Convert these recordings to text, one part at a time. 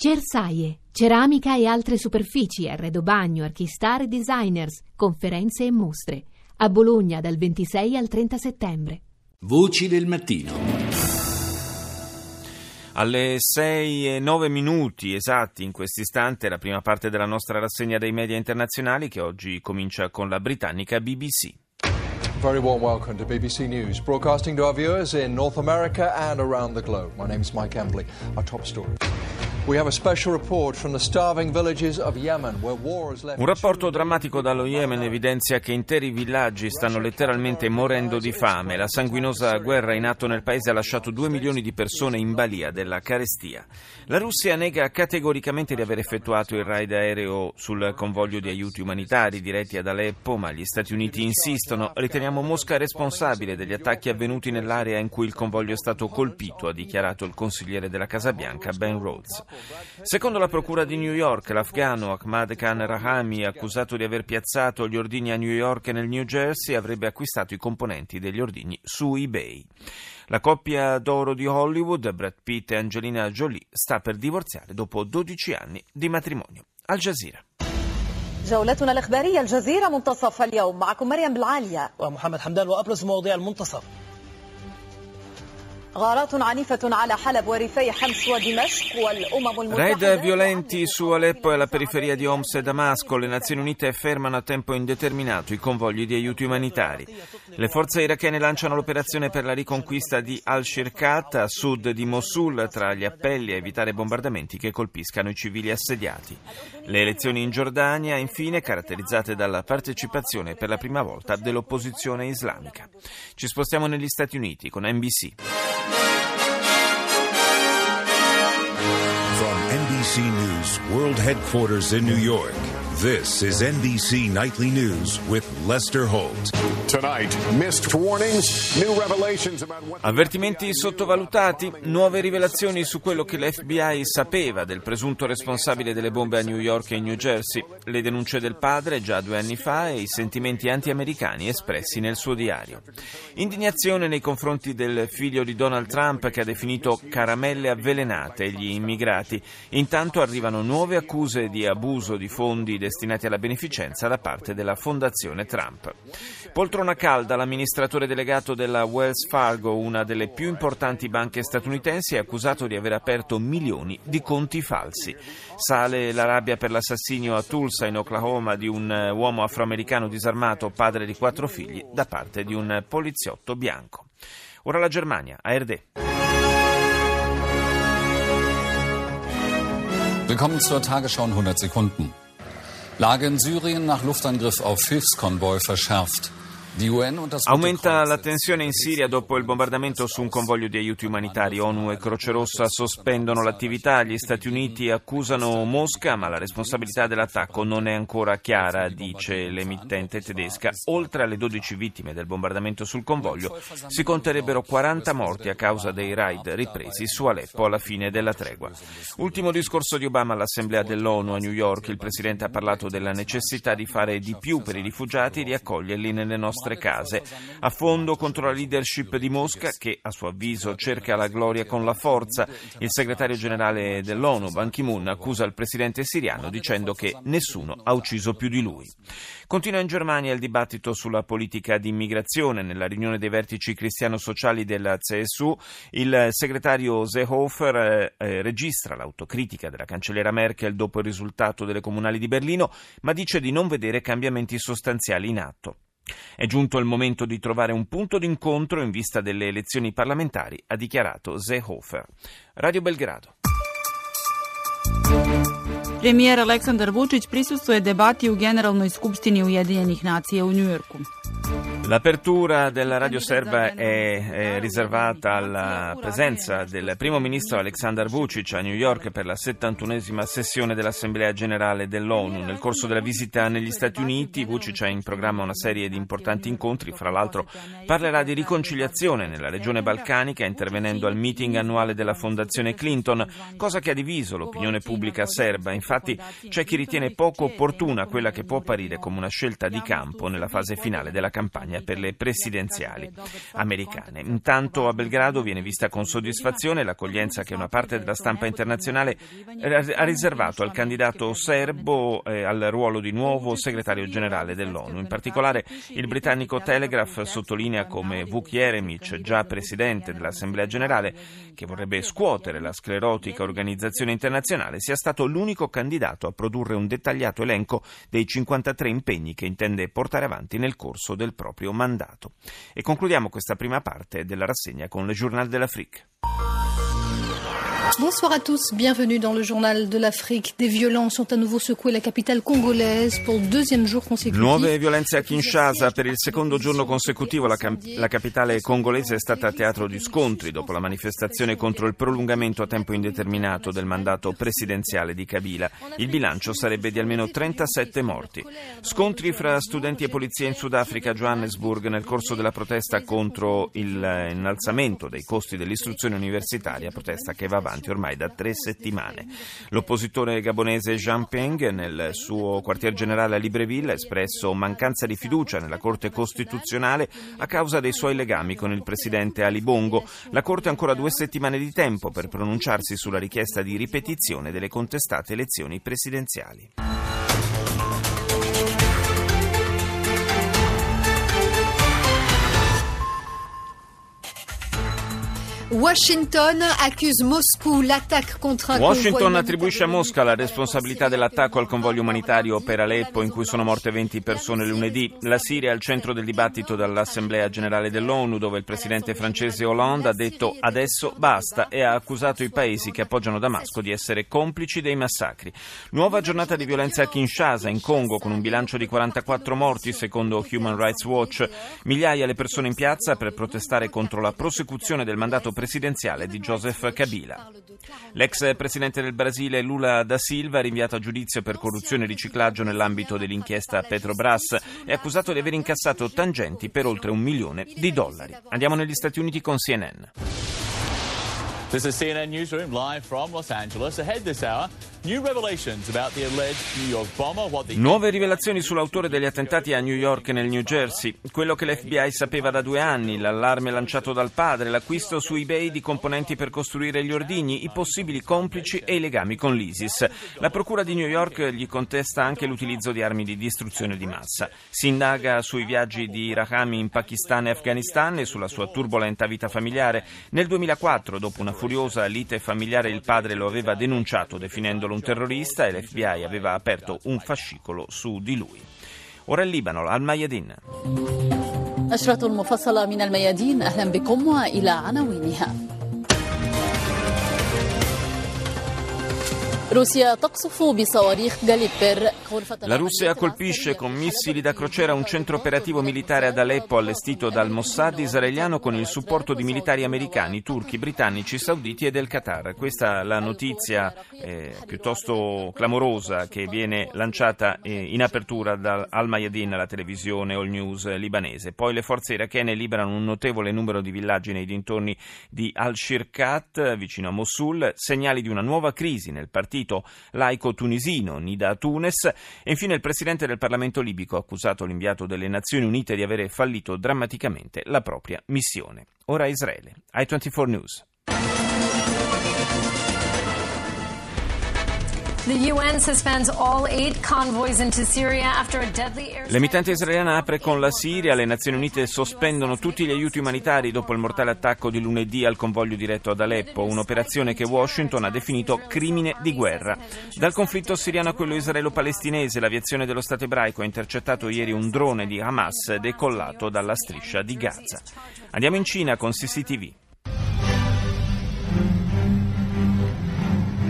Cersaie, ceramica e altre superfici, arredo bagno, archistar e designers, conferenze e mostre. A Bologna dal 26 al 30 settembre. Voci del mattino. Alle 6 e 9 minuti esatti in questo istante la prima parte della nostra rassegna dei media internazionali che oggi comincia con la britannica BBC. Very warm welcome to BBC News, broadcasting to our viewers in North America and around the globe. My name is Mike Embley. Our top story. Un rapporto drammatico dallo Yemen evidenzia che interi villaggi stanno letteralmente morendo di fame. La sanguinosa guerra in atto nel paese ha lasciato due milioni di persone in balia della carestia. La Russia nega categoricamente di aver effettuato il raid aereo sul convoglio di aiuti umanitari diretti ad Aleppo, ma gli Stati Uniti insistono. Riteniamo Mosca responsabile degli attacchi avvenuti nell'area in cui il convoglio è stato colpito, ha dichiarato il consigliere della Casa Bianca Ben Rhodes. Secondo la procura di New York, l'afgano Ahmad Khan Rahami, accusato di aver piazzato gli ordini a New York e nel New Jersey, avrebbe acquistato i componenti degli ordini su eBay. La coppia d'oro di Hollywood, Brad Pitt e Angelina Jolie, sta per divorziare dopo 12 anni di matrimonio. Al Jazeera. جولتنا الإخبارية الجزيرة منتصف اليوم معكم مريم بالعالية ومحمد حمدان وأبرز مواضيع المنتصف Raid violenti su Aleppo e la periferia di Homs e Damasco. Le Nazioni Unite fermano a tempo indeterminato i convogli di aiuti umanitari. Le forze irachene lanciano l'operazione per la riconquista di Al-Shirkat a sud di Mosul tra gli appelli a evitare bombardamenti che colpiscano i civili assediati. Le elezioni in Giordania, infine, caratterizzate dalla partecipazione per la prima volta dell'opposizione islamica. Ci spostiamo negli Stati Uniti con NBC. News World Headquarters in New York. This is NBC Nightly News with Lester Holt. Avvertimenti sottovalutati, nuove rivelazioni su quello che l'FBI sapeva del presunto responsabile delle bombe a New York e New Jersey, le denunce del padre già due anni fa e i sentimenti anti-americani espressi nel suo diario. Indignazione nei confronti del figlio di Donald Trump che ha definito caramelle avvelenate gli immigrati. Intanto arrivano nuove accuse di abuso di fondi destinati alla beneficenza da parte della Fondazione Trump. Poltrona calda, l'amministratore delegato della Wells Fargo, una delle più importanti banche statunitensi, è accusato di aver aperto milioni di conti falsi. Sale la rabbia per l'assassinio a Tulsa, in Oklahoma, di un uomo afroamericano disarmato, padre di quattro figli, da parte di un poliziotto bianco. Ora la Germania, ARD. Willkommen zur Tagesschau in 100 Sekunden. Lage in Syrien nach Luftangriff auf Hilfskonvoi verschärft. Aumenta la tensione in Siria dopo il bombardamento su un convoglio di aiuti umanitari. ONU e Croce Rossa sospendono l'attività. Gli Stati Uniti accusano Mosca, ma la responsabilità dell'attacco non è ancora chiara, dice l'emittente tedesca. Oltre alle 12 vittime del bombardamento sul convoglio, si conterebbero 40 morti a causa dei raid ripresi su Aleppo alla fine della tregua. Ultimo discorso di Obama all'Assemblea dell'ONU a New York. Il presidente ha parlato della necessità di fare di più per i rifugiati e di accoglierli nelle nostre nostre case, a fondo contro la leadership di Mosca che a suo avviso cerca la gloria con la forza. Il segretario generale dell'ONU, Ban Ki-moon, accusa il presidente siriano dicendo che nessuno ha ucciso più di lui. Continua in Germania il dibattito sulla politica di immigrazione. Nella riunione dei vertici cristiano-sociali della CSU, il segretario Seehofer eh, eh, registra l'autocritica della cancelliera Merkel dopo il risultato delle comunali di Berlino, ma dice di non vedere cambiamenti sostanziali in atto. È giunto il momento di trovare un punto d'incontro in vista delle elezioni parlamentari, ha dichiarato Seehofer. Radio Belgrado. Premijer Aleksandar Vučić prisustvuje debati u Generalnoj skupštini Ujedinjenih nacija u Njujorku. L'apertura della radio serba è, è, riservata alla presenza del primo ministro Aleksandar Vucic a New York per la 71esima sessione dell'Assemblea generale dell'ONU. Nel corso della visita negli Stati Uniti Vucic ha in programma una serie di importanti incontri, fra l'altro parlerà di riconciliazione nella regione balcanica intervenendo al meeting annuale della Fondazione Clinton, cosa che ha diviso l'opinione pubblica serba. Infatti c'è chi ritiene poco opportuna quella che può apparire come una scelta di campo nella fase finale della campagna campagna per le presidenziali americane. Intanto a Belgrado viene vista con soddisfazione l'accoglienza che una parte della stampa internazionale ha riservato al candidato serbo eh, al ruolo di nuovo segretario generale dell'ONU. In particolare il britannico Telegraph sottolinea come Vuk Jeremic, già presidente dell'Assemblea generale, che vorrebbe scuotere la sclerotica organizzazione internazionale, sia stato l'unico candidato a produrre un dettagliato elenco dei 53 impegni che intende portare avanti nel corso del proprio mandato. E concludiamo questa prima parte della rassegna con le Journal de l'Afrique. Bonsoir à tous, bienvenue dans le journal de l'Afrique. Des violences ont à nouveau secoué la capitale congolaise pour le deuxième jour consécutif. Nuove violenze a Kinshasa. Per il secondo giorno consecutivo la, cam- la, capitale congolese è stata teatro di scontri dopo la manifestazione contro il prolungamento a tempo indeterminato del mandato presidenziale di Kabila. Il bilancio sarebbe di almeno 37 morti. Scontri fra studenti e polizia in Sudafrica Johannesburg nel corso della protesta contro il innalzamento dei costi dell'istruzione universitaria, protesta che va avanti ormai da tre settimane. L'oppositore gabonese Jean Peng nel suo quartier generale a Libreville ha espresso mancanza di fiducia nella Corte Costituzionale a causa dei suoi legami con il presidente Ali Bongo. La Corte ha ancora due settimane di tempo per pronunciarsi sulla richiesta di ripetizione delle contestate elezioni presidenziali. Washington accuse Moscou l'attacco contro Washington attribuisce a Mosca la responsabilità dell'attacco al convoglio umanitario per Aleppo in cui sono morte 20 persone lunedì. La Siria è al centro del dibattito dall'Assemblea generale dell'ONU dove il presidente francese Hollande ha detto adesso basta e ha accusato i paesi che appoggiano Damasco di essere complici dei massacri. Nuova giornata di violenza a Kinshasa in Congo con un bilancio di 44 morti secondo Human Rights Watch. Migliaia le persone in piazza per protestare contro la prosecuzione del mandato presidenziale di Joseph Kabila. L'ex presidente del Brasile Lula da Silva, rinviato a giudizio per corruzione e riciclaggio nell'ambito dell'inchiesta Petrobras, è accusato di aver incassato tangenti per oltre un milione di dollari. Andiamo negli Stati Uniti con CNN. This is CNN Newsroom live from Los Angeles. Ahead this hour, Nuove rivelazioni sull'autore degli attentati a New York e nel New Jersey, quello che l'FBI sapeva da due anni, l'allarme lanciato dal padre, l'acquisto su eBay di componenti per costruire gli ordigni, i possibili complici e i legami con l'ISIS. La Procura di New York gli contesta anche l'utilizzo di armi di distruzione di massa. Si indaga sui viaggi di Rahami in Pakistan e Afghanistan e sulla sua turbolenta vita familiare. Nel 2004, dopo una furiosa lite familiare, il padre lo aveva denunciato definendolo un terrorista e l'FBI aveva aperto un fascicolo su di lui. Ora il Libano, al-Mayadin. أشرة المفصلة من الميادين أهلا بكم وإلى عناوينها la Russia colpisce con missili da crociera un centro operativo militare ad Aleppo allestito dal Mossad israeliano con il supporto di militari americani, turchi, britannici, sauditi e del Qatar. Questa è la notizia eh, piuttosto clamorosa che viene lanciata eh, in apertura da Al-Mayadin, la televisione All News libanese. Poi le forze irachene liberano un notevole numero di villaggi nei dintorni di Al-Shirkat, vicino a Mosul, segnali di una nuova crisi nel partito laico tunisino Nida Tunes e infine il presidente del Parlamento libico ha accusato l'inviato delle Nazioni Unite di avere fallito drammaticamente la propria missione. Ora Israele. I24 News. L'emittente israeliana apre con la Siria, le Nazioni Unite sospendono tutti gli aiuti umanitari dopo il mortale attacco di lunedì al convoglio diretto ad Aleppo, un'operazione che Washington ha definito crimine di guerra. Dal conflitto siriano a quello israelo-palestinese, l'aviazione dello Stato ebraico ha intercettato ieri un drone di Hamas decollato dalla striscia di Gaza. Andiamo in Cina con CCTV.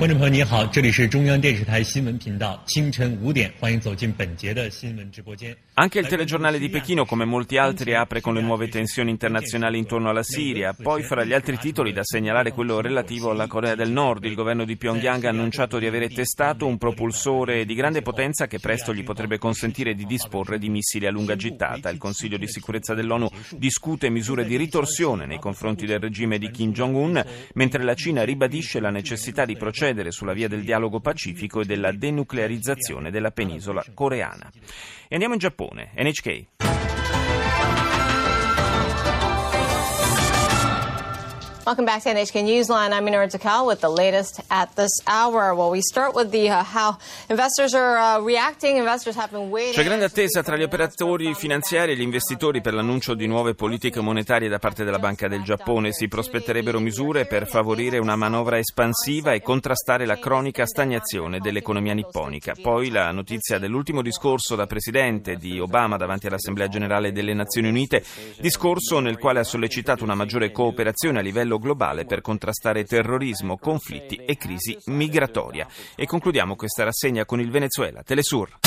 观众朋友您好，这里是中央电视台新闻频道，清晨五点，欢迎走进本节的新闻直播间。Anche il telegiornale di Pechino, come molti altri, apre con le nuove tensioni internazionali intorno alla Siria. Poi, fra gli altri titoli, da segnalare quello relativo alla Corea del Nord. Il governo di Pyongyang ha annunciato di avere testato un propulsore di grande potenza che presto gli potrebbe consentire di disporre di missili a lunga gittata. Il Consiglio di sicurezza dell'ONU discute misure di ritorsione nei confronti del regime di Kim Jong-un, mentre la Cina ribadisce la necessità di procedere procedere sulla via del dialogo pacifico e della denuclearizzazione della penisola coreana. E andiamo in Giappone, NHK. Welcome back to NHK Newsline. I'm Minora Zakal with the latest at this hour. Well, we start with the uh, how investors are uh, reacting. Investors have been waiting. C'è grande attesa tra gli operatori finanziari e gli investitori per l'annuncio di nuove politiche monetarie da parte della Banca del Giappone. Si prospetterebbero misure per favorire una manovra espansiva e contrastare la cronica stagnazione dell'economia nipponica. Poi la notizia dell'ultimo discorso da presidente di Obama davanti all'Assemblea generale delle Nazioni Unite, discorso nel quale ha sollecitato una maggiore cooperazione a livello globale per contrastare terrorismo, conflitti e crisi migratoria. E concludiamo questa rassegna con il Venezuela. Telesur.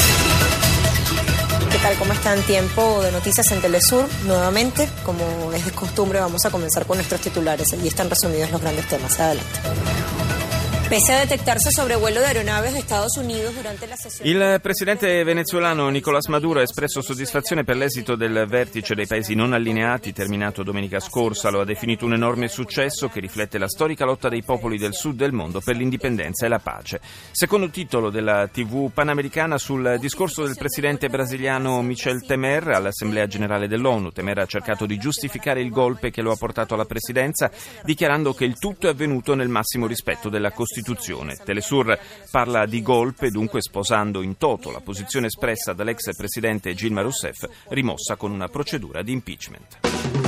¿Qué tal? ¿Cómo está en tiempo de noticias en Telesur? Nuevamente, como es de costumbre, vamos a comenzar con nuestros titulares. Allí están resumidos los grandes temas. Adelante. Pese a detectarse sobrevuelo de aeronaves de Estados Unidos durante la sessione. Il presidente venezuelano Nicolás Maduro ha espresso soddisfazione per l'esito del vertice dei paesi non allineati terminato domenica scorsa. Lo ha definito un enorme successo che riflette la storica lotta dei popoli del sud del mondo per l'indipendenza e la pace. Secondo titolo della TV panamericana sul discorso del presidente brasiliano Michel Temer all'Assemblea generale dell'ONU. Temer ha cercato di giustificare il golpe che lo ha portato alla presidenza, dichiarando che il tutto è avvenuto nel massimo rispetto della Costituzione. Costituzione. Telesur parla di golpe, dunque sposando in toto la posizione espressa dall'ex presidente Gilma Rousseff, rimossa con una procedura di impeachment.